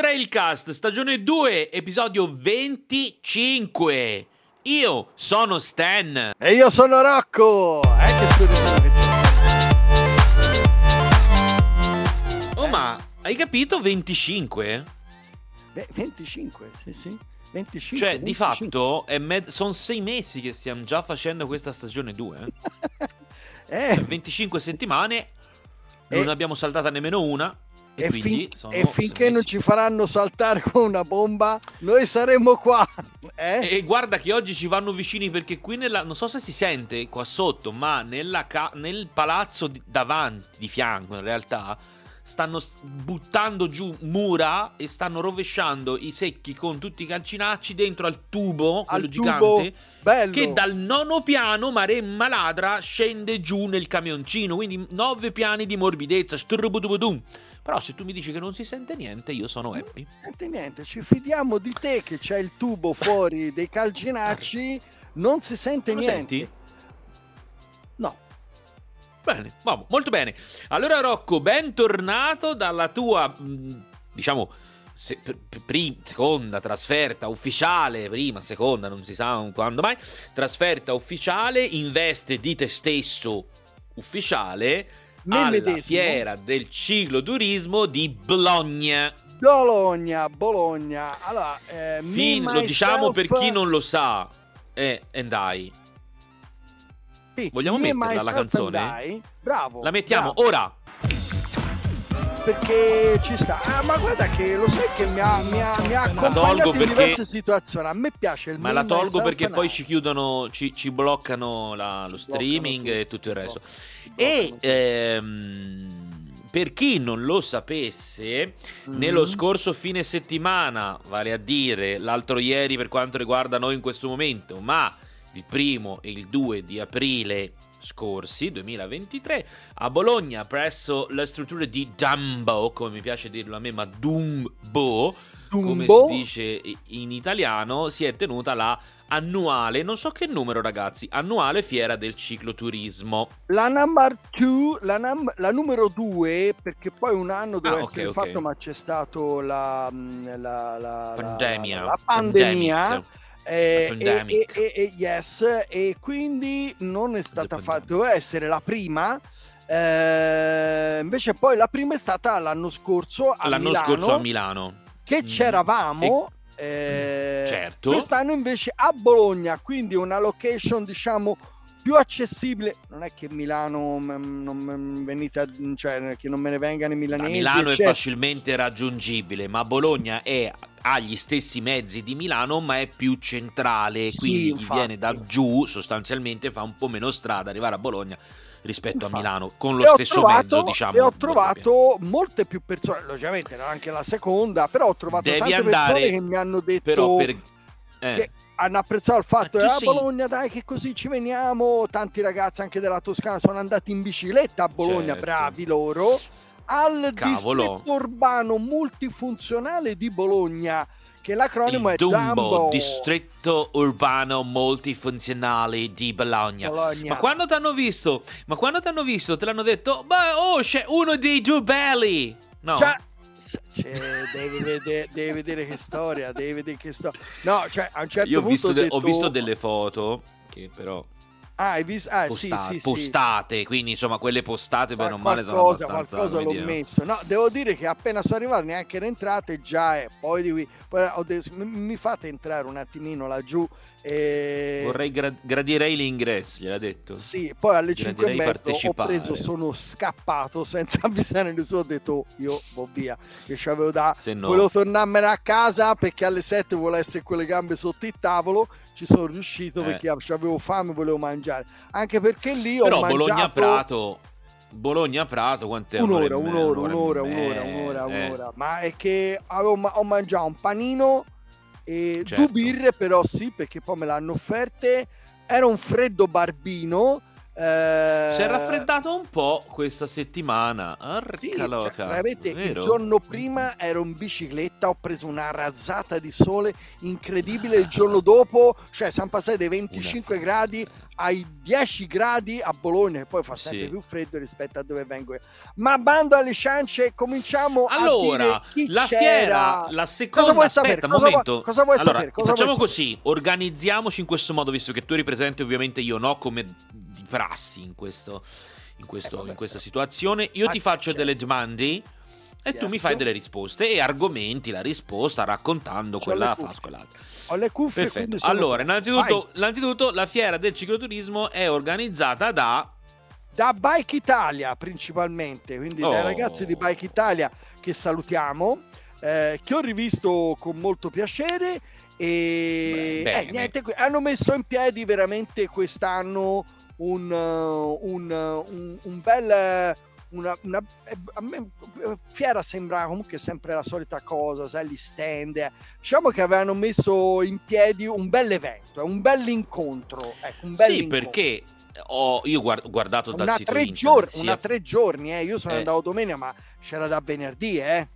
Trailcast, stagione 2, episodio 25. Io sono Stan. E io sono Rocco. Eh, che studio Oh, ma hai capito 25? Beh, 25, sì, sì. 25, Cioè, 25. di fatto, è med- sono sei mesi che stiamo già facendo questa stagione 2. eh, Cioè, 25 settimane, non ne abbiamo saltata nemmeno una. E, e, fin- e finché non ci faranno saltare con una bomba, noi saremo qua. Eh? E guarda che oggi ci vanno vicini perché qui nella. Non so se si sente qua sotto, ma nella ca- nel palazzo di- davanti, di fianco in realtà, stanno buttando giù mura e stanno rovesciando i secchi con tutti i calcinacci dentro al tubo, quello Al gigante. tubo, bello. Che dal nono piano Maremma Ladra scende giù nel camioncino, quindi nove piani di morbidezza. strubudubudum. Però se tu mi dici che non si sente niente, io sono happy. Niente, niente, ci fidiamo di te che c'è il tubo fuori dei calcinacci, non si sente Lo niente. senti? No, Bene, vabbè, molto bene. Allora Rocco, bentornato dalla tua, mh, diciamo, se- pr- pr- pri- seconda trasferta ufficiale, prima, seconda, non si sa quando mai, trasferta ufficiale in veste di te stesso ufficiale alla fiera del cicloturismo di Bologna. Bologna, Bologna. Allora, eh, Fin- lo diciamo per chi non lo sa. Eh, andai. Sì, Vogliamo me, metterla la canzone? I. Bravo. La mettiamo bravo, ora. Perché ci sta. Ah, ma guarda che lo sai che mi ha, mi ha, mi ha accompagnato in perché- diverse situazioni. A me piace il Ma la tolgo perché poi ci chiudono, ci, ci bloccano la- lo Ci streaming bloccano e tutto il resto. E ehm, per chi non lo sapesse, nello Mm. scorso fine settimana, vale a dire l'altro ieri per quanto riguarda noi in questo momento, ma il primo e il 2 di aprile scorsi, 2023, a Bologna, presso la struttura di Dumbo, come mi piace dirlo a me, ma Dumbo, come Dumbo. si dice in italiano, si è tenuta la annuale, non so che numero ragazzi, annuale fiera del cicloturismo. La number two, la, num- la numero due, perché poi un anno doveva Ah, essere ok. fatto, ma c'è stato la, mm, la, la- Pandemia. la- la pandemia. Pandemic. Eh, e, e- e- e- yes, e quindi non è stata fatta, doveva essere la prima. eh, invece poi la prima è stata l'anno scorso a L'anno Milano, scorso a Milano. che Mm. c'eravamo eh, Certo. quest'anno invece a Bologna quindi una location diciamo più accessibile non è che Milano mm, non venite a- cioè che non me ne vengano i Da milanesi Milano è eccetera. facilmente raggiungibile, ma Bologna è, ha gli stessi mezzi di Milano, ma è più centrale. Sì, Quindi chi infatti. viene da giù sostanzialmente fa un po' meno strada arrivare a Bologna rispetto Infatti. a Milano, con lo stesso trovato- mezzo, diciamo. e ho trovato molte più persone logicamente anche la seconda però ho trovato Devi tante andare, persone che mi hanno detto Però per... eh, che hanno apprezzato il fatto che a sei- Bologna dai che così ci veniamo tanti ragazzi anche della Toscana sono andati in bicicletta a Bologna Certo. bravi loro al Cavolo. distretto urbano multifunzionale di Bologna che l'acronimo il è Dumbo, Dumbo distretto urbano multifunzionale di Bologna. Bologna. Ma quando ti hanno visto? Ma quando ti hanno visto? Te l'hanno detto? Beh, oh, c'è uno dei due belli. No. Cioè, cioè, devi, vedere, devi vedere che storia, devi vedere che storia. No, cioè, a un certo Io ho punto visto, ho, de- detto... ho visto delle foto che però Ah, hai visto? Ah, sì, posta- sì, sì. postate, quindi insomma quelle postate bene o male sono abbastanza qualcosa l'ho messo. No, devo dire che appena sono arrivato, neanche era entrato e già è. Poi di qui, poi ho detto, mi fate entrare un attimino laggiù. E... Vorrei gra- gradirei l'ingresso, gliel'ha detto. Sì, poi alle 5 e Gradirei mezzo ho preso, sono scappato senza avvisare nessuno. Ho detto, "Oh, io vo via. Che c'avevo da. Se no, Volevo tornarmene a casa perché alle 7 volevo essere con le gambe sotto il tavolo. Ci sono riuscito Eh. perché avevo fame volevo mangiare. Anche perché lì ho però mangiato. Bologna-Prato Bologna-Prato quant'è? un'ora, un'ora, un'ora, un'ora, me- un'ora, eh. un'ora. Ma è che avevo ho mangiato un panino e Certo. due birre, però sì, perché poi me l'hanno offerte. Era un freddo barbino. Eh, Si è raffreddato un po' questa settimana. sì, Arca cioè, loca, veramente il giorno prima ero in bicicletta, ho preso una razzata di sole incredibile. Il giorno dopo, cioè, siamo passati dai 25 gradi ai 10 gradi a Bologna, che poi fa sempre Sì. più freddo rispetto a dove vengo io. Ma bando alle ciance, cominciamo Allora, la c'era. fiera, la seconda, Cosa vuoi aspetta, sapere? un Cosa vuoi- momento. cosa vuoi allora, sapere? Cosa facciamo vuoi così, organizziamoci in questo modo, visto che tu eri presente, ovviamente io no, come di prassi in, questo, in, questo- Eh, vabbè. in questa situazione. Io Ma ti che faccio c'è? delle domande e tu Yes. mi fai delle risposte e argomenti la risposta raccontando C'ho quella fa quell'altra. Ho le cuffie, Perfetto. sono- Allora, innanzitutto, innanzitutto la fiera del cicloturismo è organizzata da da Bike Italia principalmente, quindi Oh. dai ragazzi di Bike Italia che salutiamo, eh, che ho rivisto con molto piacere e eh, niente, hanno messo in piedi veramente quest'anno un, uh, un, uh, un- un bel... Una, una- eh, a me, eh, fiera sembra comunque sempre la solita cosa, sai, gli stand. eh. Diciamo che avevano messo in piedi un bel evento, un bel incontro. Ecco, un bel Sì, incontro. perché ho, io guard- guardato dal una sito tre, giorni, sia- una tre giorni, eh. io sono Eh. andato domenica, ma c'era da venerdì, eh.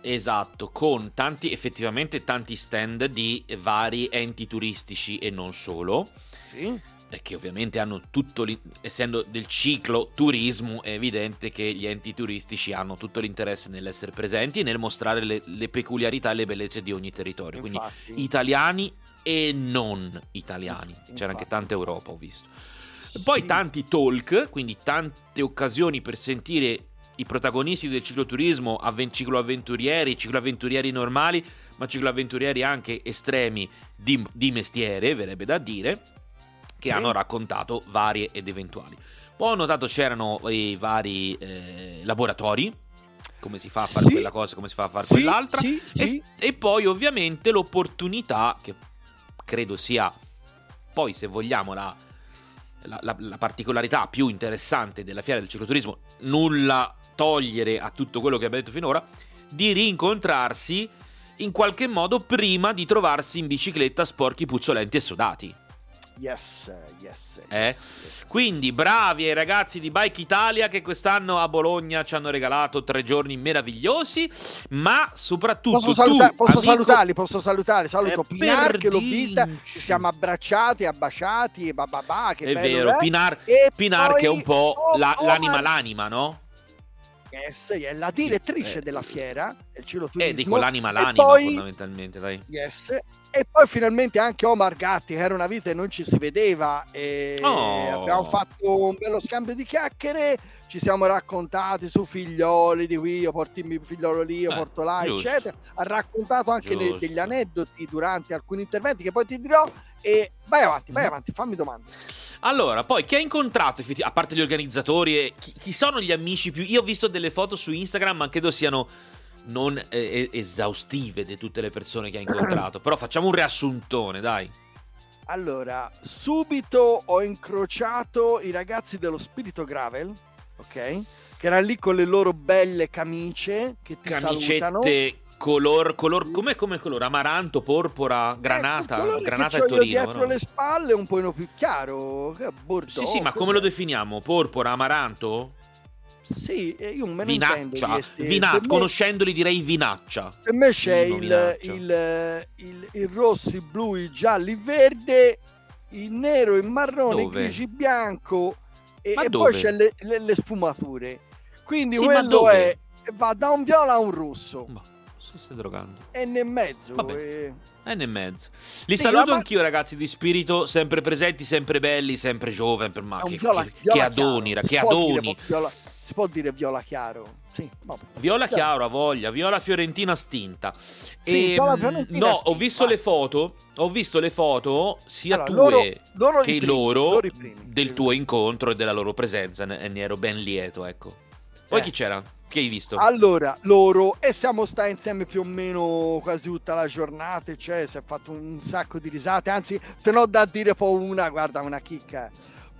Esatto, con tanti, effettivamente tanti stand di vari enti turistici e non solo, Sì. Che ovviamente hanno tutto, essendo del ciclo turismo, è evidente che gli enti turistici hanno tutto l'interesse nell'essere presenti e nel mostrare le, le peculiarità e le bellezze di ogni territorio, quindi Infatti. italiani e non italiani, c'era anche Infatti. tanta Europa, ho visto. E Poi Sì. tanti talk, quindi tante occasioni per sentire i protagonisti del cicloturismo, avven- cicloavventurieri, cicloavventurieri normali, ma cicloavventurieri anche estremi di, di mestiere, verrebbe da dire, che hanno raccontato varie ed eventuali. Poi ho notato c'erano i vari eh, laboratori, come si fa a fare Sì. quella cosa, come si fa a fare Sì, quell'altra, sì. e, e poi ovviamente l'opportunità, che credo sia poi se vogliamo la, la- la- la particolarità più interessante della fiera del cicloturismo, nulla togliere a tutto quello che abbiamo detto finora, di rincontrarsi in qualche modo prima di trovarsi in bicicletta sporchi, puzzolenti e sudati. Yes, yes, Eh? yes, yes. Quindi bravi ai ragazzi di Bike Italia che quest'anno a Bologna ci hanno regalato tre giorni meravigliosi, ma soprattutto Posso, saluta- tu, posso amico- salutarli, posso salutare, saluto Eh, Pinar che l'ho vista, ci siamo abbracciati, abbaciati, e bababà, che È vero, eh? Pinar, E Pinar poi che è un po' Oh, la- Omar- l'anima l'anima, no? Yes, è la direttrice Eh, della fiera, il Eh, cicloturismo. dico l'anima l'anima poi- fondamentalmente, dai. Yes. E poi finalmente anche Omar Gatti, che era una vita e non ci si vedeva. E Oh. abbiamo fatto un bello scambio di chiacchiere. Ci siamo raccontati su figlioli di qui, io porto il mio figliolo lì, io Eh, porto là, giusto. eccetera. Ha raccontato anche Giusto. degli aneddoti durante alcuni interventi che poi ti dirò. E vai avanti, vai Mhm. avanti, fammi domande. Allora, poi chi ha incontrato, a parte gli organizzatori, e chi, chi sono gli amici più... Io ho visto delle foto su Instagram, ma credo siano non eh, eh, esaustive di tutte le persone che ha incontrato. Però facciamo un riassuntone, dai. Allora, subito ho incrociato i ragazzi dello Spirito Gravel, ok? Che erano lì con le loro belle camicie che ti salutano. Camicette color... color com'è come colore? Amaranto, porpora, granata. Che granata e Torino. dietro no? le spalle è un po' più chiaro, bordeaux. Sì, sì, ma come cos'è? lo definiamo? Porpora, amaranto? Sì, eh, io me ne Vinaccia. questi- Vina- me- Conoscendoli direi vinaccia. Per me c'è il, vinaccia. il, il, il rosso, il blu, il giallo, il verde, il nero, il marrone, Dove? il grigio, il bianco e, e poi c'è le, le- le sfumature. Quindi Sì, quello è va da un viola a un rosso Ma si stai drogando. e nel mezzo. Vabbè. e- N e mezzo. Li Sì, saluto ma- anch'io, ragazzi di spirito, sempre presenti, sempre belli, sempre giovani. Per ma è che, viola, che- viola che adoni, chiaro. che adoni. viola- si può dire viola chiaro. Sì, vabbè. Viola Chiaro. chiaro, a voglia, viola fiorentina stinta. Sì, E, viola mm, fiorentina no, ho stinta, visto vai. le foto. Ho visto le foto sia Allora, tue loro- loro che primi, loro loro primi. del tuo incontro e della loro presenza. Ne, ne ero ben lieto, ecco. Poi Eh. chi c'era? Che hai visto? Allora, loro, e siamo stati insieme più o meno quasi tutta la giornata, cioè si è fatto un sacco di risate, anzi te ne ho da dire poi una, guarda, una chicca.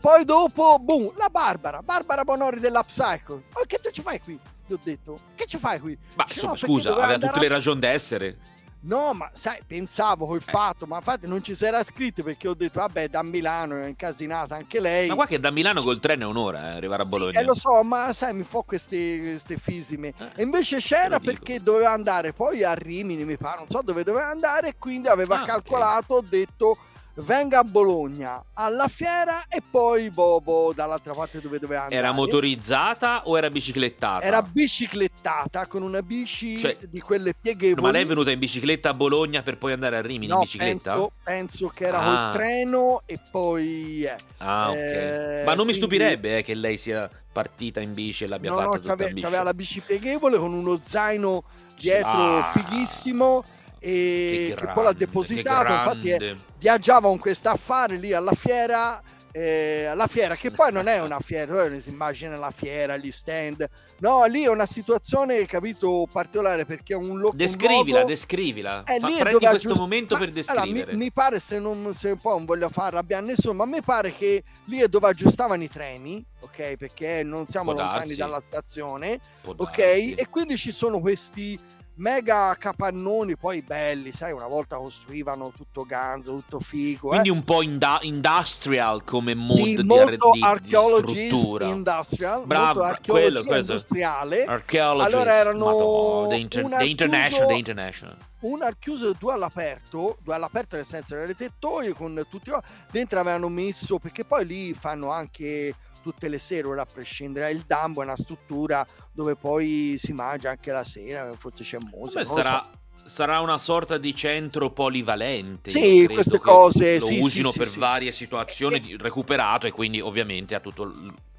Poi dopo, boom, la Barbara, Barbara Bonori dell'Upcycle. Ma che tu ci fai qui? Gli ho detto, che ci fai qui? Ma insomma, "No, scusa, aveva tutte le ragioni d'essere. No, ma sai, pensavo col fatto, ma infatti non ci si era scritto perché ho detto, vabbè, da Milano è incasinata anche lei. Ma qua che da Milano col treno è un'ora eh, arrivare a Bologna. Sì, eh, lo so, ma sai, mi fa queste, queste fisime. Eh, e invece c'era perché doveva andare poi a Rimini, mi pare, non so dove doveva andare, e quindi aveva ah, calcolato, okay. detto venga a Bologna alla fiera e poi Bobo dall'altra parte dove doveva andare. Era motorizzata o era biciclettata? Era biciclettata con una bici cioè, di quelle pieghevoli. Ma lei è venuta in bicicletta a Bologna per poi andare a Rimini no, in bicicletta? Penso, penso che era ah. col treno e poi... Eh, ah, ok. Eh, ma non mi stupirebbe eh, che lei sia partita in bici e l'abbia no, fatta no, tutta in bici. Aveva la bici pieghevole con uno zaino dietro ah. fighissimo e che, grande, che poi l'ha depositato. Infatti, eh, viaggiava con questo affare lì alla fiera. Eh, alla fiera, che poi non è una fiera, si immagina la fiera, gli stand. No, lì è una situazione, capito, particolare perché è un locomodo. Descrivila, descrivila. È Fa, lì prendi questo aggiust... momento ma, per descrivere. Allora, mi, mi, pare, se, non, se poi non voglio far arrabbiare nessuno, ma mi pare che lì è dove aggiustavano i treni, ok? Perché non siamo Può lontani darsi. dalla stazione, Può ok? Darsi. E quindi ci sono questi mega capannoni poi belli, sai, una volta costruivano tutto ganzo, tutto figo. Quindi eh. un po' inda- industrial come mood sì, di, molto di, archaeologist industrial, Bravo, molto archeologia quello, industriale. Allora erano Madonna, the, inter- the international, the international. Una e due all'aperto, due all'aperto nel senso delle tettoie con tutti dentro avevano messo perché poi lì fanno anche tutte le sere, ora a prescindere il Dambo è una struttura dove poi si mangia anche la sera, forse c'è musica. Sarà, so. sarà, una sorta di centro polivalente. Sì, queste cose lo sì, usino sì, per sì, varie situazioni, e, recuperato e quindi ovviamente ha tutto...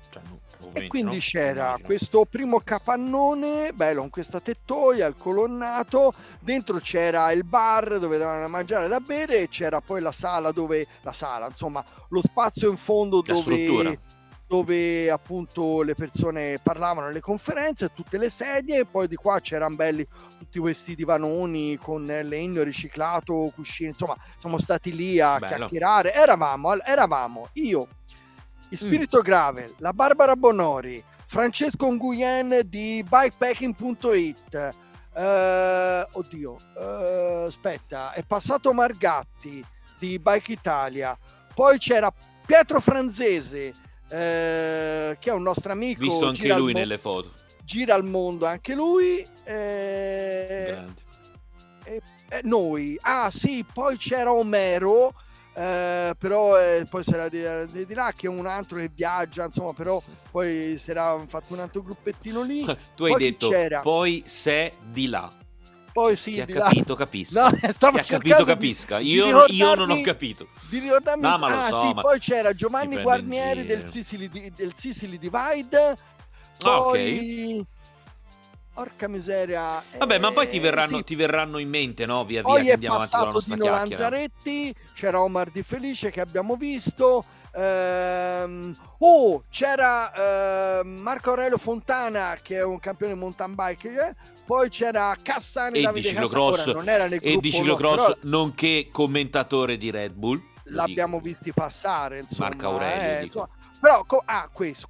Cioè, e quindi no? c'era questo primo capannone bello con questa tettoia, il colonnato, dentro c'era il bar dove dovevano mangiare da bere e c'era poi la sala dove la sala, insomma, lo spazio in fondo la dove struttura dove appunto le persone parlavano alle conferenze, tutte le sedie, e poi di qua c'erano belli tutti questi divanoni con legno riciclato, cuscini, insomma, siamo stati lì a Bello. chiacchierare. Eravamo, eravamo io, mm. Spirito mm. Gravel, la Barbara Bonori, Francesco Nguyen di bikepacking.it. Eh, oddio, uh, aspetta, è passato Margatti di Bike Italia, poi c'era Pietro Franzese eh, che è un nostro amico. Visto anche lui mo- nelle foto. Gira al mondo anche lui. Eh, e, e noi. Ah sì, poi c'era Omero. Eh, però eh, poi sarà di, di, di, là che è un altro che viaggia insomma però poi si era fatto un altro gruppettino lì tu hai poi detto poi se di là poi sì, ha capito là. capisca. No, chi ha capito capisca. Io, io, non ho capito. Di ricordarmi... No, ma lo ah, so, sì, ma... poi c'era Giovanni Guarnieri del Sicily, del Sicily Divide. Ah, poi... ok. Porca miseria. Vabbè, eh, ma poi ti eh, verranno, sì. ti verranno, in mente, no? Via via poi che andiamo avanti con la nostra Dino Lanzaretti, c'era Omar Di Felice che abbiamo visto. Ehm, oh, c'era eh, Marco Aurelio Fontana che è un campione mountain bike. Eh? Poi c'era Cassani e Davide di ciclocross, non era nel e di ciclocross, però... nonché commentatore di Red Bull. L'abbiamo dico. visti passare, insomma. Marco Aurelio. Eh, insomma. Però, ah, questo,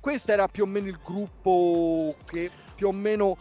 questo era più o meno il gruppo che più o meno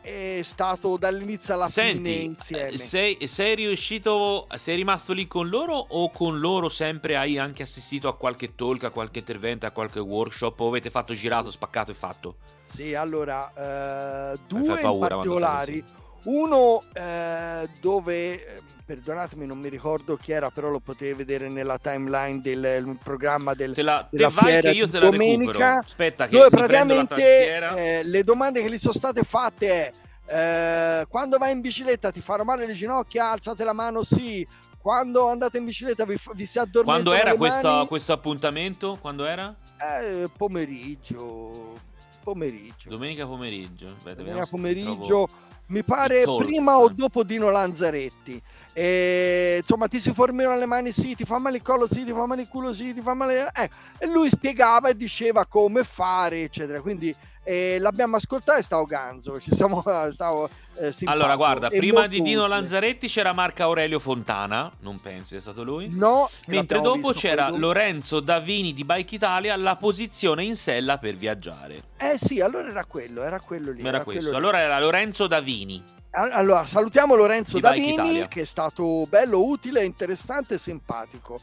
è, stato dall'inizio alla Senti, fine insieme. Sei, sei riuscito, sei rimasto lì con loro o con loro sempre hai anche assistito a qualche talk, a qualche intervento, a qualche workshop o avete fatto girato, spaccato e fatto? Sì, allora, eh, due in particolari. Uno eh, dove perdonatemi, non mi ricordo chi era, però lo potevi vedere nella timeline del programma del, te la, della te fiera che io te la domenica. Aspetta, che dove praticamente eh, le domande che gli sono state fatte è eh, quando vai in bicicletta ti fanno male le ginocchia, alzate la mano sì. Quando andate in bicicletta vi, vi si addormentano Quando era questo, questo, appuntamento? Quando era? Eh, pomeriggio. Pomeriggio. Domenica pomeriggio. Aspetta, Domenica pomeriggio. Mi pare prima o dopo Dino Lanzaretti. E, insomma, ti si formano le mani, sì, ti fa male il collo, sì, ti fa male il culo, sì, ti fa male. Eh. E lui spiegava e diceva come fare, eccetera. Quindi eh, l'abbiamo ascoltato e stavo ganzo. Ci siamo, stavo, eh, allora, guarda, prima di Dino Lanzaretti c'era Marco Aurelio Fontana, non penso sia stato lui. No, mentre dopo c'era Lorenzo Davini di Bike Italia, la posizione in sella per viaggiare. Eh sì, allora era quello, era quello lì. Era, era questo. Allora era Lorenzo Davini. Allora, salutiamo Lorenzo Davini, che è stato bello, utile, interessante e simpatico.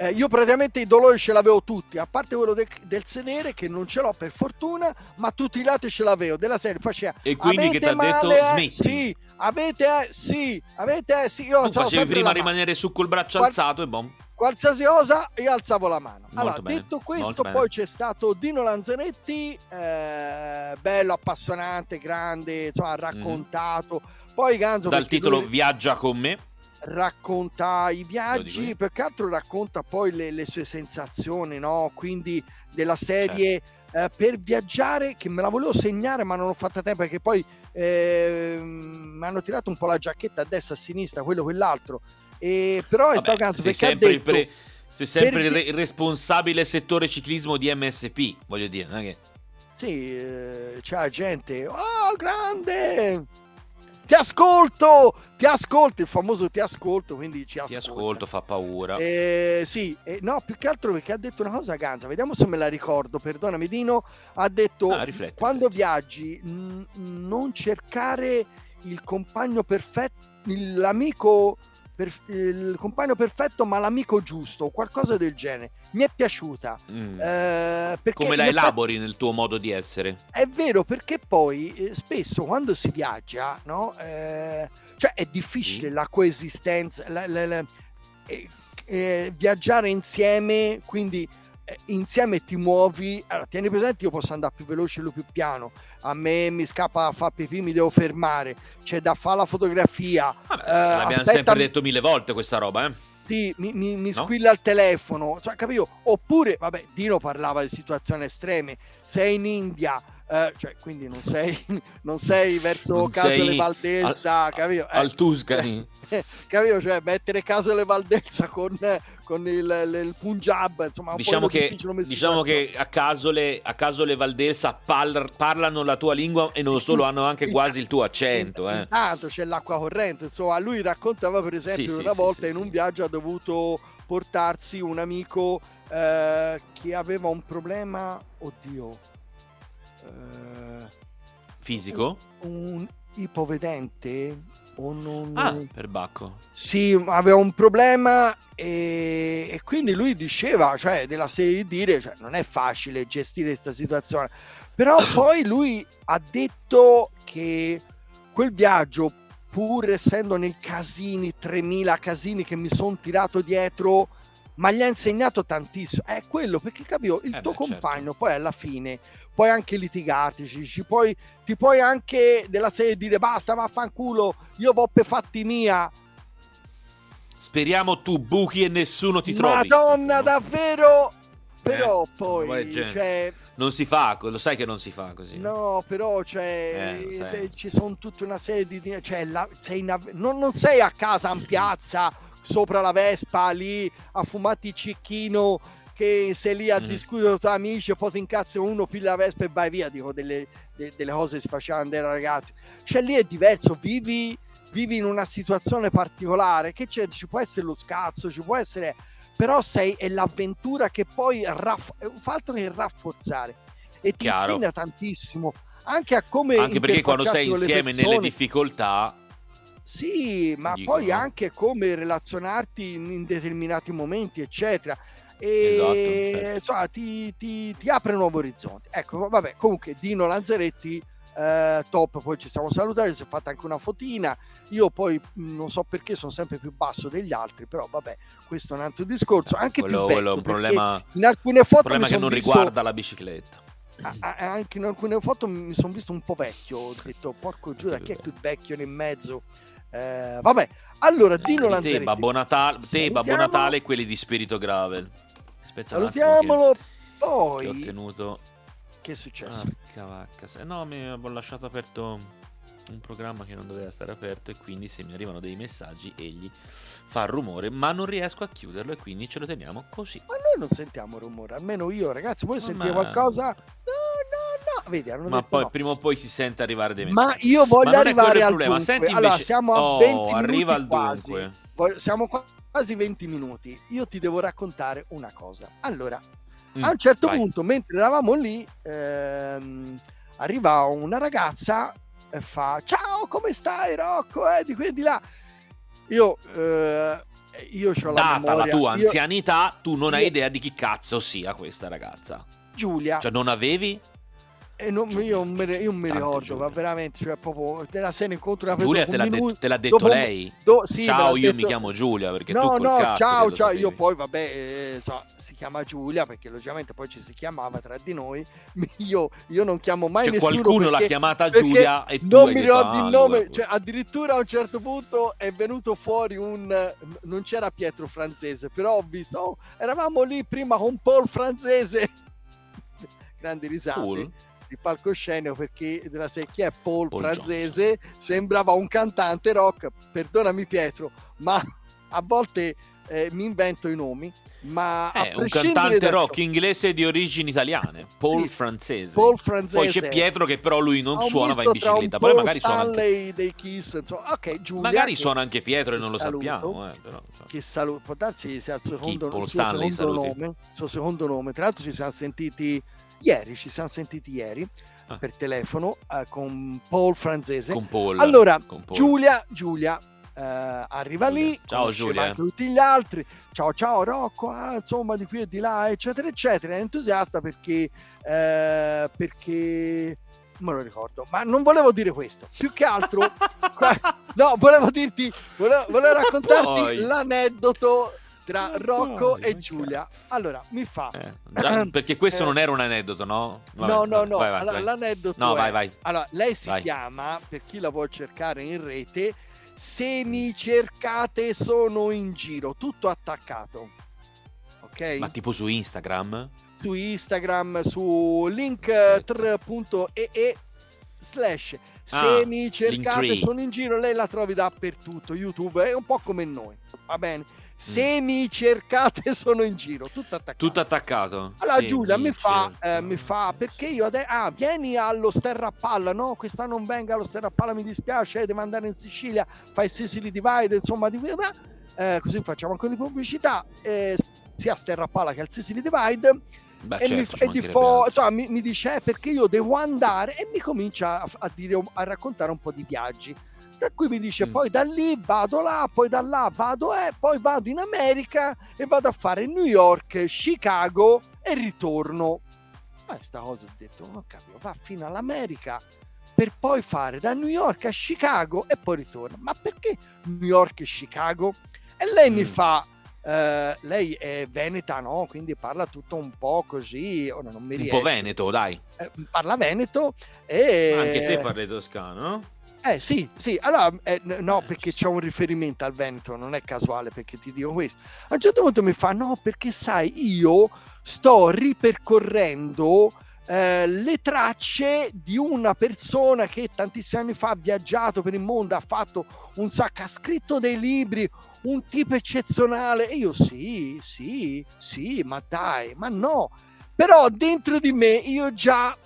Eh, io praticamente i dolori ce l'avevo tutti, a parte quello de- del sedere che non ce l'ho per fortuna, ma tutti i lati ce l'avevo. Della serie faceva E quindi avete che ti ha detto male, smetti. Sì, avete sì, avete sì. Io Tu alzavo facevi sempre prima la mano. rimanere su col braccio Guarda- alzato e bom. Qualsiasi cosa, io alzavo la mano. Molto allora, bene, detto questo, molto bene. poi c'è stato Dino Lanzanetti, eh, bello, appassionante, grande, insomma, raccontato. Poi Ganzo. Dal perché titolo lui Viaggia con me. Racconta i viaggi, più che altro racconta poi le, le sue sensazioni, no? Quindi della serie Certo. eh, per viaggiare, che me la volevo segnare, ma non ho fatta tempo perché poi ehm, mi hanno tirato un po' la giacchetta a destra a sinistra, quello quell'altro. E, però è Vabbè, stato sei perché ha sempre, il, detto pre- sei sempre il re- il responsabile settore ciclismo di MSP, voglio dire, non è che... Sì, eh, c'è gente. Oh, grande! Ti ascolto! Ti ascolto, il famoso ti ascolto, quindi ci Ti ascolta. ascolto, fa paura. Eh, sì, eh, no, più che altro perché ha detto una cosa Ganza, vediamo se me la ricordo, perdonami Dino, ha detto Ah, rifletti, quando rifletti. viaggi mh, non cercare il compagno perfetto, l'amico, per- il compagno perfetto ma l'amico giusto, o qualcosa del genere. Mi è piaciuta. Mm. eh, Come la elabori nel tuo modo di essere? è vero, perché poi eh, spesso quando si viaggia, no? Eh, cioè è difficile Sì. la coesistenza, la- la- la- eh, eh, viaggiare insieme, quindi insieme ti muovi. Allora, tieni presente, io posso andare più veloce, lui più piano. A me mi scappa a fare pipì, mi devo fermare. C'è da fare la fotografia. Vabbè, Eh, l'abbiamo aspetta- sempre detto mille volte questa roba, eh? Sì, mi, mi- mi No? squilla il telefono, cioè, capito? Oppure, vabbè, Dino parlava di situazioni estreme, sei in India, eh, cioè, quindi non sei, non sei verso Non Casole sei Valdelsa, capito? Eh, Al Tuscany. capito? Cioè, mettere Casole Valdelsa con, con il, il- Punjab, insomma, un Diciamo po' che, diciamo che a caso le, a caso le Valdelsa parla- parlano la tua lingua e non solo hanno anche quasi il tuo accento. Eh. Intanto c'è l'acqua corrente, insomma, lui raccontava per esempio Sì, una sì, volta sì, in un viaggio ha dovuto portarsi un amico eh, che aveva un problema, oddio, eh, Fisico? un ipovedente o non... Ah, per Bacco. Sì, aveva un problema e, e quindi lui diceva, cioè della serie di dire, cioè, non è facile gestire questa situazione, però poi lui ha detto che quel viaggio, pur essendo nei casini, 3000 casini che mi sono tirato dietro, ma gli ha insegnato tantissimo. È quello, perché capito, il Eh tuo beh, certo. compagno poi alla fine puoi anche litigarti, ci, puoi, ti puoi anche della serie dire basta, vaffanculo, io vo per fatti mia. Speriamo tu buchi e nessuno ti trovi. Madonna, davvero? Però Eh, roba del poi, cioè, Non si fa, lo sai che non si fa così. no, però, cioè, Eh, eh, ci sono tutta una serie di... Cioè, la- sei in av- non, non sei a casa in piazza, sopra la Vespa, lì, a fumati cicchino, che sei lì a Mhm. discutere tra amici e poi ti incazzi uno, piglia la Vespa e vai via, dico, delle, de- delle cose che si facevano dai ragazzi. Cioè, lì è diverso, vivi, vivi in una situazione particolare, che c'è, ci può essere lo scazzo, ci può essere... Però sei, è l'avventura che poi raff- fa altro che rafforzare e ti Chiaro. insegna tantissimo anche a come Anche perché quando sei insieme nelle difficoltà, Sì, ma Dico, poi no? anche come relazionarti in, in determinati momenti, eccetera. E Esatto, certo. insomma, ti, ti- ti apre nuovi orizzonti. Ecco, vabbè, comunque Dino Lanzaretti, eh, top. Poi ci siamo salutati, si è fatta anche una fotina. Io poi non so perché sono sempre più basso degli altri, però vabbè, questo è un altro discorso. Anche quello, più quello un perché problema, in alcune foto problema mi che non visto- riguarda la bicicletta. a- a- anche in alcune foto mi sono visto un po' vecchio. Ho detto, porco Questo chi è più vecchio nel mezzo? Eh, vabbè, allora Dino Di te, Lanzaretti. Babbo Natale, te, Babbo. Natale e quelli di Spirito Gravel. Aspetta Salutiamolo. che- che ho Poi, tenuto che è successo? Porca vacca. se- No, mi avevo lasciato aperto un programma che non doveva stare aperto e quindi se mi arrivano dei messaggi egli fa rumore, ma non riesco a chiuderlo e quindi ce lo teniamo così. Ma noi non sentiamo rumore, almeno io, ragazzi. Voi Ma- sentite qualcosa? No, no, no. Vedi, Ma poi no. prima o poi si sente arrivare dei messaggi. Ma io voglio Ma arrivare al problema. dunque. Senti allora, invece- siamo a Oh, 20 minuti arriva al quasi. dunque. Siamo qua- quasi 20 minuti. Io ti devo raccontare una cosa. Allora, Mm, a un certo vai. punto, mentre eravamo lì, ehm, arriva una ragazza e fa ciao come stai Rocco eh, di qui e di là io eh, io ho la Data memoria. la tua Io- anzianità, tu non hai io- idea di chi cazzo sia questa ragazza. Giulia Cioè, non avevi? E non, Giulia, io, non me, io non mi ricordo ma veramente cioè proprio te la sei incontro una Giulia te l'ha, minuto- detto, te l'ha detto dopo lei. do- sì, ciao, l'ha io mi chiamo Giulia perché tu no col no ciao ciao io poi vabbè eh, so, si chiama Giulia perché logicamente poi ci si chiamava tra di noi io, io non chiamo mai Cioè, nessuno qualcuno l'ha perché- chiamata perché Giulia e tu non mi ricordo "Ah, il nome, allora". cioè addirittura a un certo punto è venuto fuori un non c'era Pietro francese, però ho visto oh, eravamo lì prima con Paul francese. Grandi risate Cool. Di palcoscenico perché della serie chi è Paul, Paul francese sembrava un cantante rock, perdonami Pietro, ma a volte eh, mi invento i nomi, ma È Eh, un cantante da ciò, rock inglese di origini italiane, Paul Sì, francese. Paul francese Poi c'è Pietro che però lui non Ho suona, va in bicicletta. Poi po' magari suona anche, dei Kiss, insomma, ok, Giulia. magari suona anche Pietro e non lo saluto. sappiamo. Eh, però, cioè. Che saluto, può darsi sia il suo secondo, Paul il suo Stanley, secondo saluti. nome. Il suo secondo nome. Tra l'altro ci siamo sentiti ieri, ci siamo sentiti ieri Ah. per telefono eh, con Paul francese. Con Paul. allora, con Paul. Giulia, Giulia eh, arriva Giulia. lì, Ciao, Giulia. anche tutti gli altri. Ciao ciao Rocco, ah, insomma di qui e di là, eccetera, eccetera. È entusiasta perché eh, perché me lo ricordo, ma non volevo dire questo. Più che altro, no, volevo dirti, volevo, volevo raccontarti Poi. l'aneddoto tra Ma Rocco poi, e Giulia. cazzo. Allora, mi fa. Eh, già, perché questo Eh. non era un aneddoto, no? Vabbè, no, no, no. vai, vai, allora, vai. l'aneddoto No, è- vai, vai. Allora, lei si Vai. chiama, per chi la vuol cercare in rete, Semi cercate sono in giro, tutto attaccato. Ok? Ma tipo su Instagram? Su Instagram, su link.ee slash Ah, semi cercate sono in giro, lei la trovi dappertutto, YouTube è un po' come noi, va bene? Mm. Semi cercate sono in giro, tutto attaccato. Tutto attaccato. Allora Sì, Giulia mi fa, certo. eh, mi fa perché io adesso ah, vieni allo Sterra a Palla no quest'anno non venga allo Sterra Palla mi dispiace eh, devo andare in Sicilia fai il Sicily Divide insomma di eh, così facciamo anche di pubblicità eh, sia a Sterra a Palla che al Sicily Divide Beh, e, mi, certo, e di mancherebbe fo- insomma, mi, mi dice eh, perché io devo andare e mi comincia a, a dire a raccontare un po' di viaggi per cui mi dice Mm. poi da lì vado là poi da là vado eh, poi vado in America e vado a fare New York Chicago e ritorno ma questa cosa ho detto non capivo va fino all'America per poi fare da New York a Chicago e poi ritorna ma perché New York e Chicago e lei mi Mm. fa eh, lei è veneta, no? Quindi parla tutto un po' così. Ora non mi Un riesce. po' veneto, dai. Eh, parla veneto e. Anche te parli toscano, no? Eh sì, sì, allora eh, no, perché c'è un riferimento al Veneto, non è casuale perché ti dico questo. A un certo punto mi fa: no, perché sai, io sto ripercorrendo eh, le tracce di una persona che tantissimi anni fa ha viaggiato per il mondo, ha fatto un sacco, ha scritto dei libri, un tipo eccezionale. E io sì, sì, sì, ma dai, ma no. Però dentro di me io già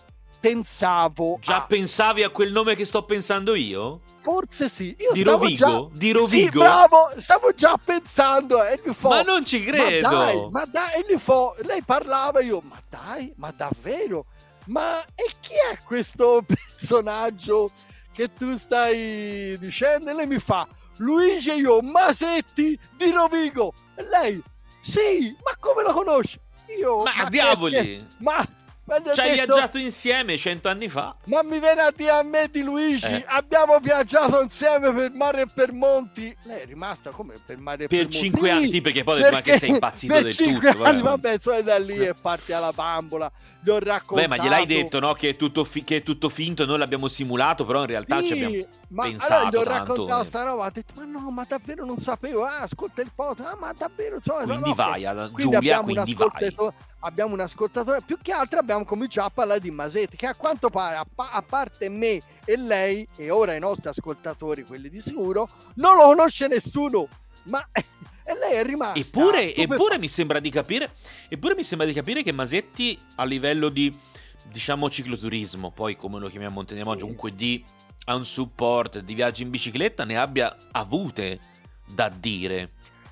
pensavo Già a- pensavi a quel nome che sto pensando io? Forse sì. Io Di stavo Rovigo? già- Di Sì, Rovigo? bravo, stavo già pensando. E gli fo- Ma non ci credo! Ma dai, ma dai, e gli fo- lei parlava io, ma dai, ma davvero? Ma e chi è questo personaggio che tu stai dicendo? E lei mi fa, Luigi e io, Masetti di Rovigo. E lei, sì, ma come lo conosci? Io, Ma che diavoli! scher- Ma, ho Ci hai detto- viaggiato insieme cento anni fa? ma mi viene a dire a me di Luigi, Eh. abbiamo viaggiato insieme per mare e per monti. Lei è rimasta come per mare e per, Per monti. cinque Sì, anni? Sì, perché poi ma che perché sei impazzito per del tutto? anni, vabbè. vabbè, insomma, da lì e parti alla bambola. Gli ho raccontato. Beh, ma gliel'hai detto, no? Che è tutto, fi- che è tutto finto, noi l'abbiamo simulato, però in realtà ci Sì, abbiamo... ma pensato allora gli ho tanto. raccontato sta roba, ha detto ma no, ma davvero non sapevo, ah, ascolta il podcast, ah, ma davvero, insomma, Quindi vai, quindi Giulia, abbiamo, un quindi vai. abbiamo un ascoltatore, più che altro abbiamo cominciato a parlare di Masetti, che a quanto pare, a, pa- a parte me e lei, e ora i nostri ascoltatori, quelli di sicuro, non lo conosce nessuno, ma e lei è rimasta. Eppure, eppure mi sembra di capire eppure mi sembra di capire che Masetti a livello di diciamo cicloturismo poi come lo chiamiamo intendiamo Sì. comunque di un support di viaggi in bicicletta ne abbia avute da dire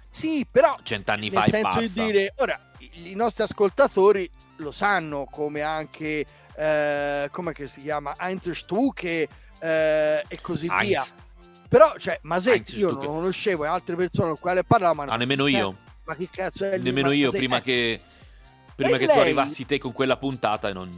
Sì, però cent'anni nel fa e senso passa di dire, ora, i nostri ascoltatori lo sanno, come anche, eh, come si chiama, che eh, e così Heinz. via. Però, cioè, Masetti io non lo conoscevo e altre persone con le quali parlavano. Ah, nemmeno io. Ma che cazzo è? Nemmeno Ma io prima che, prima che tu lei- arrivassi te con quella puntata e non...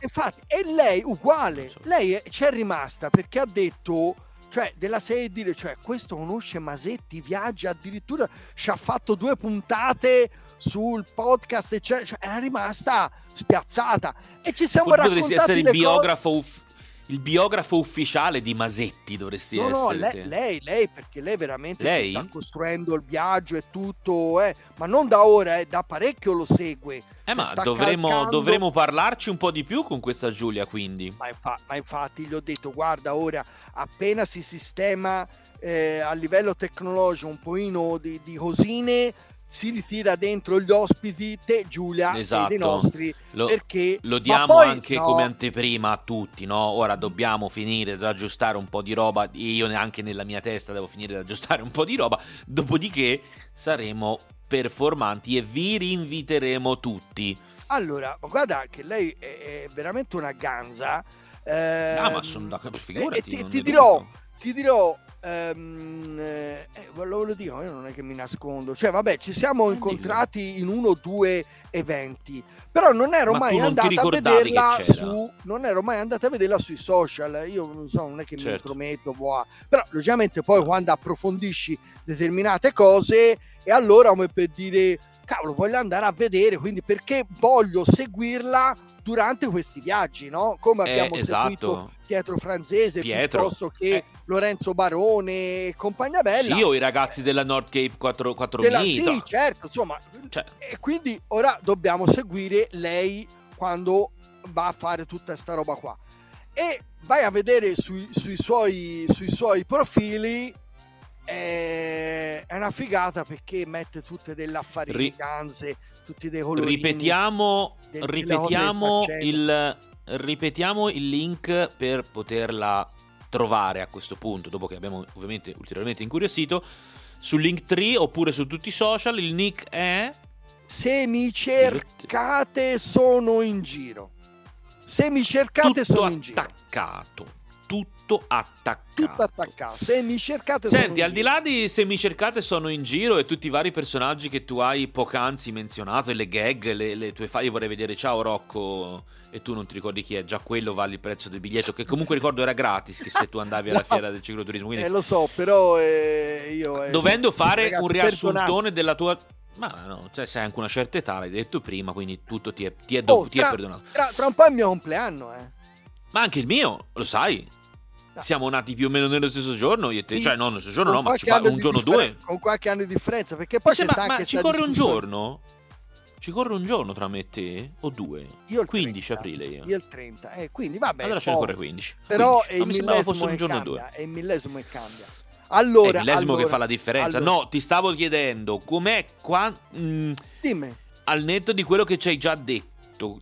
Infatti, e lei uguale, so. lei è- c'è rimasta perché ha detto, cioè, della serie dire, cioè, questo conosce Masetti, viaggia, addirittura ci ha fatto due puntate sul podcast, e cioè, cioè, era rimasta spiazzata. E ci siamo Tu dovresti raccontati essere il cose- biografo, uff- il biografo ufficiale di Masetti, dovresti No, no, essere. lei, te. lei, lei, perché lei veramente Lei? sta costruendo il viaggio e tutto, eh, ma non da ora, eh, da parecchio lo segue. Eh, Cioè, ma calcando- dovremo parlarci un po' di più con questa Giulia, quindi. Ma, infa- ma infatti gli ho detto, guarda, ora appena si sistema eh, a livello tecnologico un pochino di, di cosine, si ritira dentro gli ospiti, te Giulia, Esatto. dei nostri, Lo, perché... lo diamo poi- anche no, come anteprima a tutti, no? Ora dobbiamo finire ad aggiustare un po' di roba. Io neanche nella mia testa devo finire ad aggiustare un po' di roba. Dopodiché saremo performanti e vi rinviteremo tutti. Allora, guarda che lei è, veramente una ganza. Ah, ehm, ma sono da e figurati. ti, non ti ne dirò, dubito. Ti dirò, ehm, eh, ve lo lo dico, io non è che mi nascondo, cioè vabbè, ci siamo Eh, incontrati in uno o due eventi, però non ero Ma mai non ti andato a vederla su, non ero mai andato a vederla sui social, io non so, non è che mi Certo. intrometto, boh, però logicamente poi quando approfondisci determinate cose e allora come per dire cavolo voglio andare a vedere quindi perché voglio seguirla durante questi viaggi no come Eh, abbiamo seguito esatto. Pietro Franzese Pietro. piuttosto che Eh. Lorenzo Barone e compagnia bella Sì, o i ragazzi della North Cape 4, 4 Della- sì certo insomma Cioè, e quindi ora dobbiamo seguire lei quando va a fare tutta sta roba qua e vai a vedere sui, sui suoi, sui suoi profili eh, è una figata perché mette tutte delle affaricanze tutti dei colorini ripetiamo, del- ripetiamo, il, ripetiamo il link per poterla trovare a questo punto, dopo che abbiamo ovviamente ulteriormente incuriosito, su Linktree oppure su tutti i social. Il nick è... se mi cercate sono in giro se mi cercate tutto sono in giro attaccato. Tutto attaccato. tutto attaccato se mi cercate Senti, al di là di se mi cercate sono in giro e tutti i vari personaggi che tu hai poc'anzi menzionato e le gag, le, le tue fai, io vorrei vedere ciao Rocco e tu non ti ricordi chi è, già quello vale il prezzo del biglietto che comunque ricordo era gratis che se tu andavi alla No. fiera del cicloturismo, quindi Eh, lo so, però eh, io... eh, dovendo fare ragazzi, un riassuntone della tua... Ma no, cioè sei anche una certa età, l'hai detto prima, quindi tutto ti è, ti è, dov- Oh, ti è tra- perdonato. Tra, tra un po' è il mio compleanno, eh. Ma anche il mio, lo sai. Siamo nati più o meno nello stesso giorno, io e te. Sì, cioè no, nello stesso giorno no, ma ci anno un giorno differen- due. Con qualche anno di differenza, perché poi c'è ma, ma anche ci corre un giorno? Ci corre un giorno tra me e te? O due? Io il 15 30, aprile io. Io il 30, eh, quindi vabbè. allora ce ne corre 15. Però 15. è Ma il mi sembrava fosse un giorno o cambia, due. è il millesimo che cambia. È Allora, il millesimo allora, che fa la differenza. allora, No, ti stavo chiedendo com'è qua. mm, Dimmi. al netto di quello che ci hai già detto,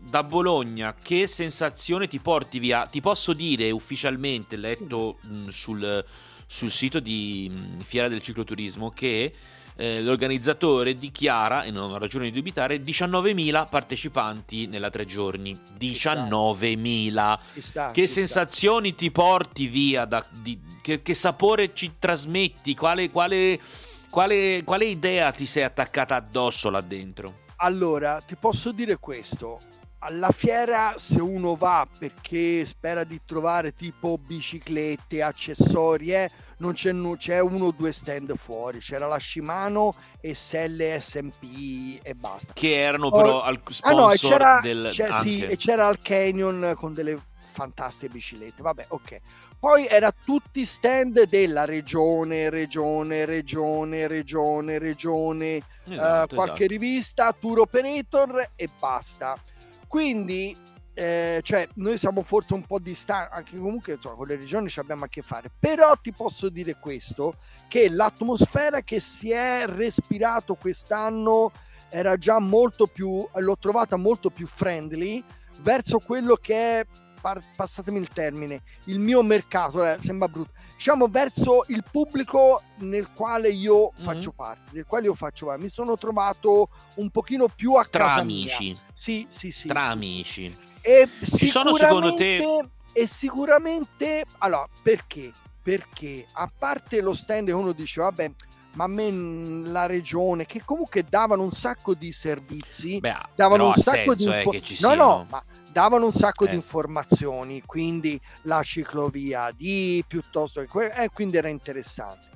da Bologna, che sensazione ti porti via? Ti posso dire ufficialmente, letto mh, sul, sul sito di mh, Fiera del Cicloturismo, che eh, l'organizzatore dichiara, e non ho ragione di dubitare, 19.000 partecipanti nella tre giorni. 19.000. Ci sta, Che ci sta. sensazioni ti porti via? Da, di- che, che sapore ci trasmetti? Quale, quale, quale, quale idea ti sei attaccata addosso là dentro? Allora, ti posso dire questo. Alla fiera, se uno va perché spera di trovare tipo biciclette, accessori, eh, non c'è, nu- c'è uno o due stand fuori. C'era la Shimano e Selle SMP e basta. Che erano Oh, però al Ah no, e sponsor c'era, del c'è- sì, e c'era il Canyon con delle fantastiche biciclette. Vabbè, ok. Poi era tutti stand della regione, regione, regione, regione, regione, Esatto, eh, qualche esatto. rivista, tour operator e basta. Quindi, eh, cioè, noi siamo forse un po' distanti, anche comunque insomma, con le regioni ci abbiamo a che fare, però ti posso dire questo, che l'atmosfera che si è respirato quest'anno era già molto più, l'ho trovata molto più friendly verso quello che è, passatemi il termine, il mio mercato, eh, sembra brutto, diciamo verso il pubblico nel quale io Mhm. faccio parte, del quale io faccio parte. Mi sono trovato un pochino più a Tra casa amici, mia. Sì, sì, sì. tra sì, sì. amici. E Ci sono, secondo te- sicuramente e sicuramente, allora, perché? Perché a parte lo stand che uno dice, vabbè, ma a me la regione, che comunque davano un sacco di servizi, Beh, davano un sacco di eh, info- no, siano. no, ma davano un sacco Eh. di informazioni, quindi la ciclovia di piuttosto che que- eh, quindi era interessante.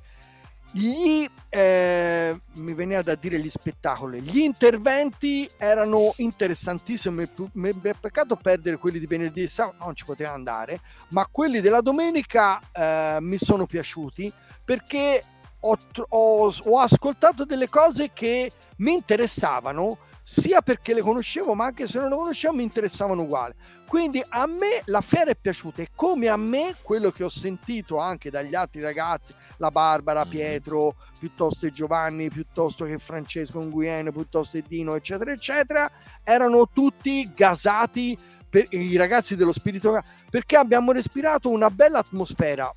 Gli, eh, mi veniva da dire gli spettacoli, gli interventi erano interessantissimi, mi è peccato perdere quelli di venerdì e sabato, non ci poteva andare, ma quelli della domenica eh, mi sono piaciuti perché ho, ho- ho ascoltato delle cose che mi interessavano sia perché le conoscevo ma anche se non le conoscevo mi interessavano uguali. Quindi a me la fiera è piaciuta e come a me quello che ho sentito anche dagli altri ragazzi la Barbara, Mhm. Pietro piuttosto che Giovanni piuttosto che Francesco Nguyen piuttosto che Dino eccetera eccetera erano tutti gasati per i ragazzi dello spirito perché abbiamo respirato una bella atmosfera.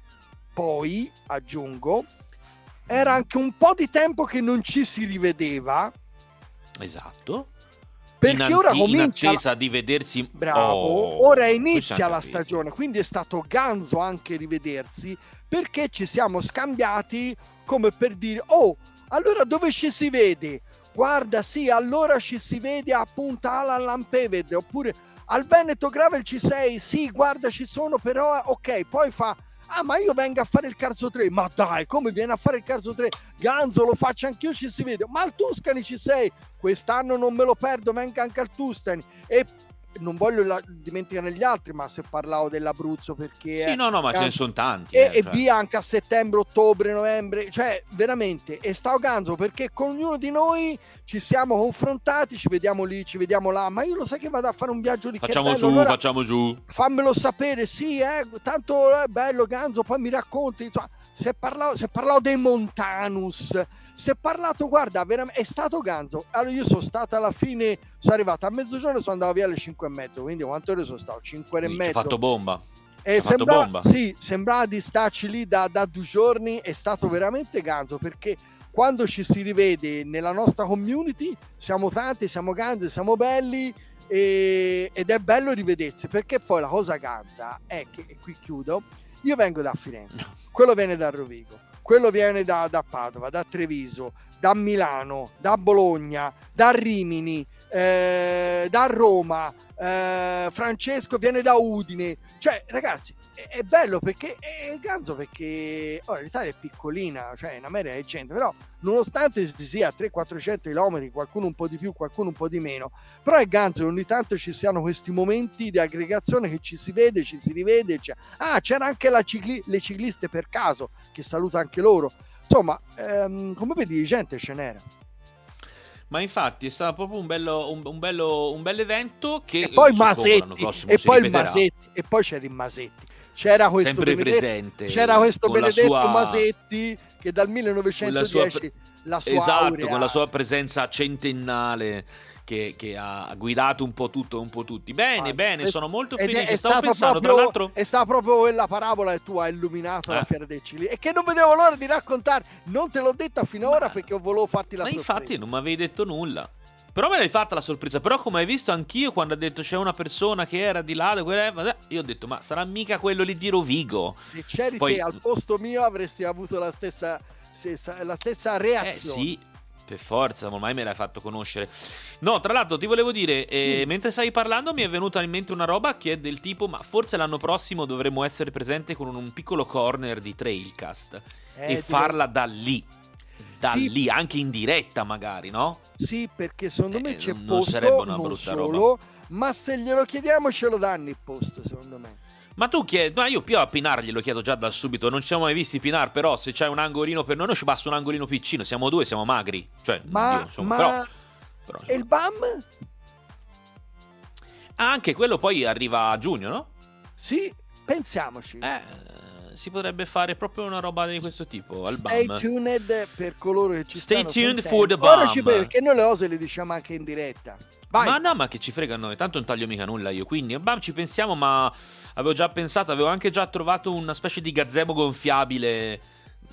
Poi aggiungo era anche un po' di tempo che non ci si rivedeva Esatto. perché in, ora anti- in comincia la- attesa di vedersi Bravo, Oh, ora inizia la stagione, quindi è stato ganzo anche rivedersi perché ci siamo scambiati come per dire "Oh, allora dove ci si vede?" Guarda, sì, allora ci si vede a Punta Ala Lampevede oppure al Veneto Gravel ci sei? Sì, guarda, ci sono però ok, poi fa Ah, ma io vengo a fare il Carzo 3. Ma dai, come viene a fare il Carzo 3? Ganzo, lo faccio anch'io, ci si vede. Ma al Tuscani ci sei? Quest'anno non me lo perdo, venga anche al Tuscani. E non voglio la- dimenticare gli altri, ma se parlavo dell'Abruzzo perché... Sì, no, no, ma ce eh, ne sono tanti. e, eh, e cioè. via anche a settembre, ottobre, novembre, cioè veramente e sta ganzo perché con ognuno di noi ci siamo confrontati, ci vediamo lì, ci vediamo là, ma io lo sai che vado a fare un viaggio lì, Facciamo bello, su, allora facciamo giù. fammelo sapere, sì, eh, tanto è bello ganzo, poi mi racconti, insomma, parlato, si è parlato dei Montanus, si è parlato, guarda, veramente, è stato ganzo. Allora io sono stato alla fine, sono arrivato a mezzogiorno e sono andato via alle 5 e mezzo, quindi quante ore sono stato? 5 ore e mezzo. fatto bomba. E fatto sembrava, bomba. sì, sembrava di starci lì da, da due giorni, è stato veramente ganzo perché quando ci si rivede nella nostra community siamo tanti, siamo ganzi, siamo belli e- ed è bello rivedersi perché poi la cosa ganza è che, e qui chiudo, io vengo da Firenze, quello viene da Rovigo, quello viene da, da Padova, da Treviso, da Milano, da Bologna, da Rimini, eh, da Roma, eh, Francesco viene da Udine. Cioè, ragazzi, è, bello perché è ganzo perché ora l'Italia è piccolina, cioè in America è gente, però nonostante si sia a 300-400 km, qualcuno un po' di più, qualcuno un po' di meno, però è ganzo che ogni tanto ci siano questi momenti di aggregazione che ci si vede, ci si rivede. Cioè, ah, c'era anche la cicli- le cicliste per caso, che saluta anche loro. Insomma, ehm, come vedi, gente ce n'era. Ma infatti è stato proprio un bello, un, un bello, un bello evento che E poi l'anno Masetti, prossimo e poi. Masetti, e poi c'era il Masetti. C'era questo Sempre benedetto, presente. c'era questo la benedetto sua- Masetti che dal 1910 la sua, Esatto, aurea- con la sua presenza centennale che, che ha guidato un po' tutto un po' tutti. Bene, Ah, bene, ed- sono molto ed è- felice. è Stavo pensando, proprio- tra l'altro... è stata proprio quella parabola che tu hai illuminato la Eh. fiera dei cili e che non vedevo l'ora di raccontare non te l'ho detta finora Ma- perché volevo farti la Ma sorpresa infatti non mi avevi detto nulla. Però me l'hai fatta la sorpresa. Però, come hai visto anch'io, quando ha detto c'è una persona che era di là, quella- io ho detto, ma sarà mica quello lì di Rovigo? se c'eri Poi- te al posto mio avresti avuto la stessa, stessa- la stessa Eh reazione sì, per forza, ormai me l'hai fatto conoscere. No, tra l'altro ti volevo dire, eh, Sì. mentre stavi parlando mi è venuta in mente una roba che è del tipo, ma forse l'anno prossimo dovremmo essere presenti con un piccolo corner di Trailcast Eh, e farla da lì. Da Sì. lì, anche in diretta magari, no? Sì, perché secondo me Eh, c'è non posto, sarebbe una brutta solo, ma se glielo chiediamo ce lo danno il posto, secondo me. Ma tu chiedi, ma io più a Pinar glielo chiedo già da subito, non ci siamo mai visti Pinar, però se c'è un angolino per noi, noi ci basta un angolino piccino, siamo due, siamo magri. Cioè, Ma, oddio, insomma, ma però, però, e il BAM? Ah, anche quello poi arriva a giugno, no? Sì, pensiamoci. Eh, si potrebbe fare proprio una roba di questo tipo al Stay BAM. tuned per coloro che ci Stay stanno tuned sentendo. for the Ora BAM. ci perché noi le cose le diciamo anche in diretta. Vai. Ma no, ma che ci frega a noi, tanto non taglio mica nulla io. Quindi, BAM ci pensiamo, ma avevo già pensato, avevo anche già trovato una specie di gazebo gonfiabile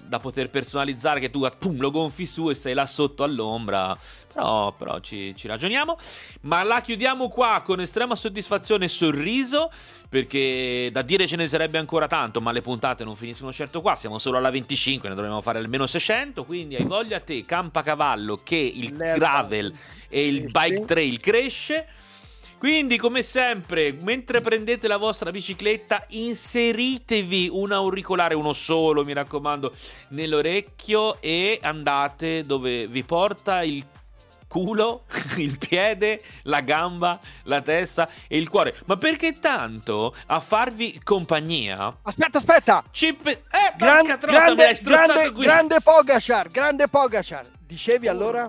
da poter personalizzare che tu pum, lo gonfi su e sei là sotto all'ombra. Però, però ci, ci, ragioniamo. Ma la chiudiamo qua con estrema soddisfazione e sorriso. Perché da dire ce ne sarebbe ancora tanto, ma le puntate non finiscono certo qua. Siamo solo alla 25, ne dovremmo fare almeno 600. Quindi hai voglia te, campa cavallo, che il gravel e il bike trail cresce. Quindi, come sempre, mentre prendete la vostra bicicletta, inseritevi un auricolare, uno solo, mi raccomando, nell'orecchio e andate dove vi porta il culo, il piede, la gamba, la testa e il cuore. Ma perché tanto a farvi compagnia? Aspetta, aspetta! Ci pe- eh, Gran, grande, grande, grande Pogacar, grande Pogacar. Dicevi allora?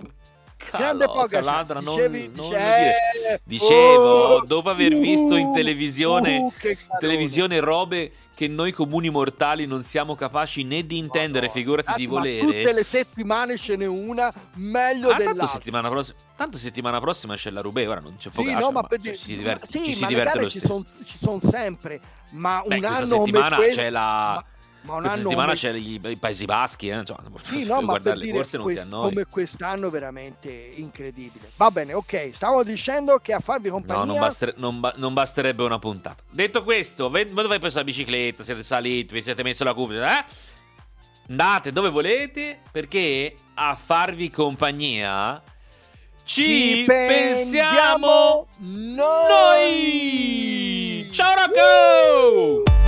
Grande Pogacar, dicevi, non, dice, eh, Dicevo, oh, dopo aver visto in televisione, uh, televisione robe che noi comuni mortali non siamo capaci né di intendere, no, figurati di volere. Tutte le settimane ce n'è una meglio ah, dell'altra. Tanto settimana, prossima, tanto settimana prossima c'è la Rubé, ora non c'è poco sì, no, ma, per ci, si diverte, sì, ci si diverte lo stesso. ci sono sempre, ma Beh, un anno settimana c'è la... Ma ma un Questa settimana c'è i, i, Paesi Baschi, eh? Insomma, sì, no, ma per dire quest- come quest'anno veramente incredibile. Va bene, ok, stavo dicendo che a farvi compagnia... No, non, baster- non, ba- non basterebbe una puntata. Detto questo, v- dove hai preso la bicicletta, siete saliti, vi siete messo la cuffia, eh? Andate dove volete, perché a farvi compagnia... Ci, ci pensiamo noi! noi! Ciao Rocco!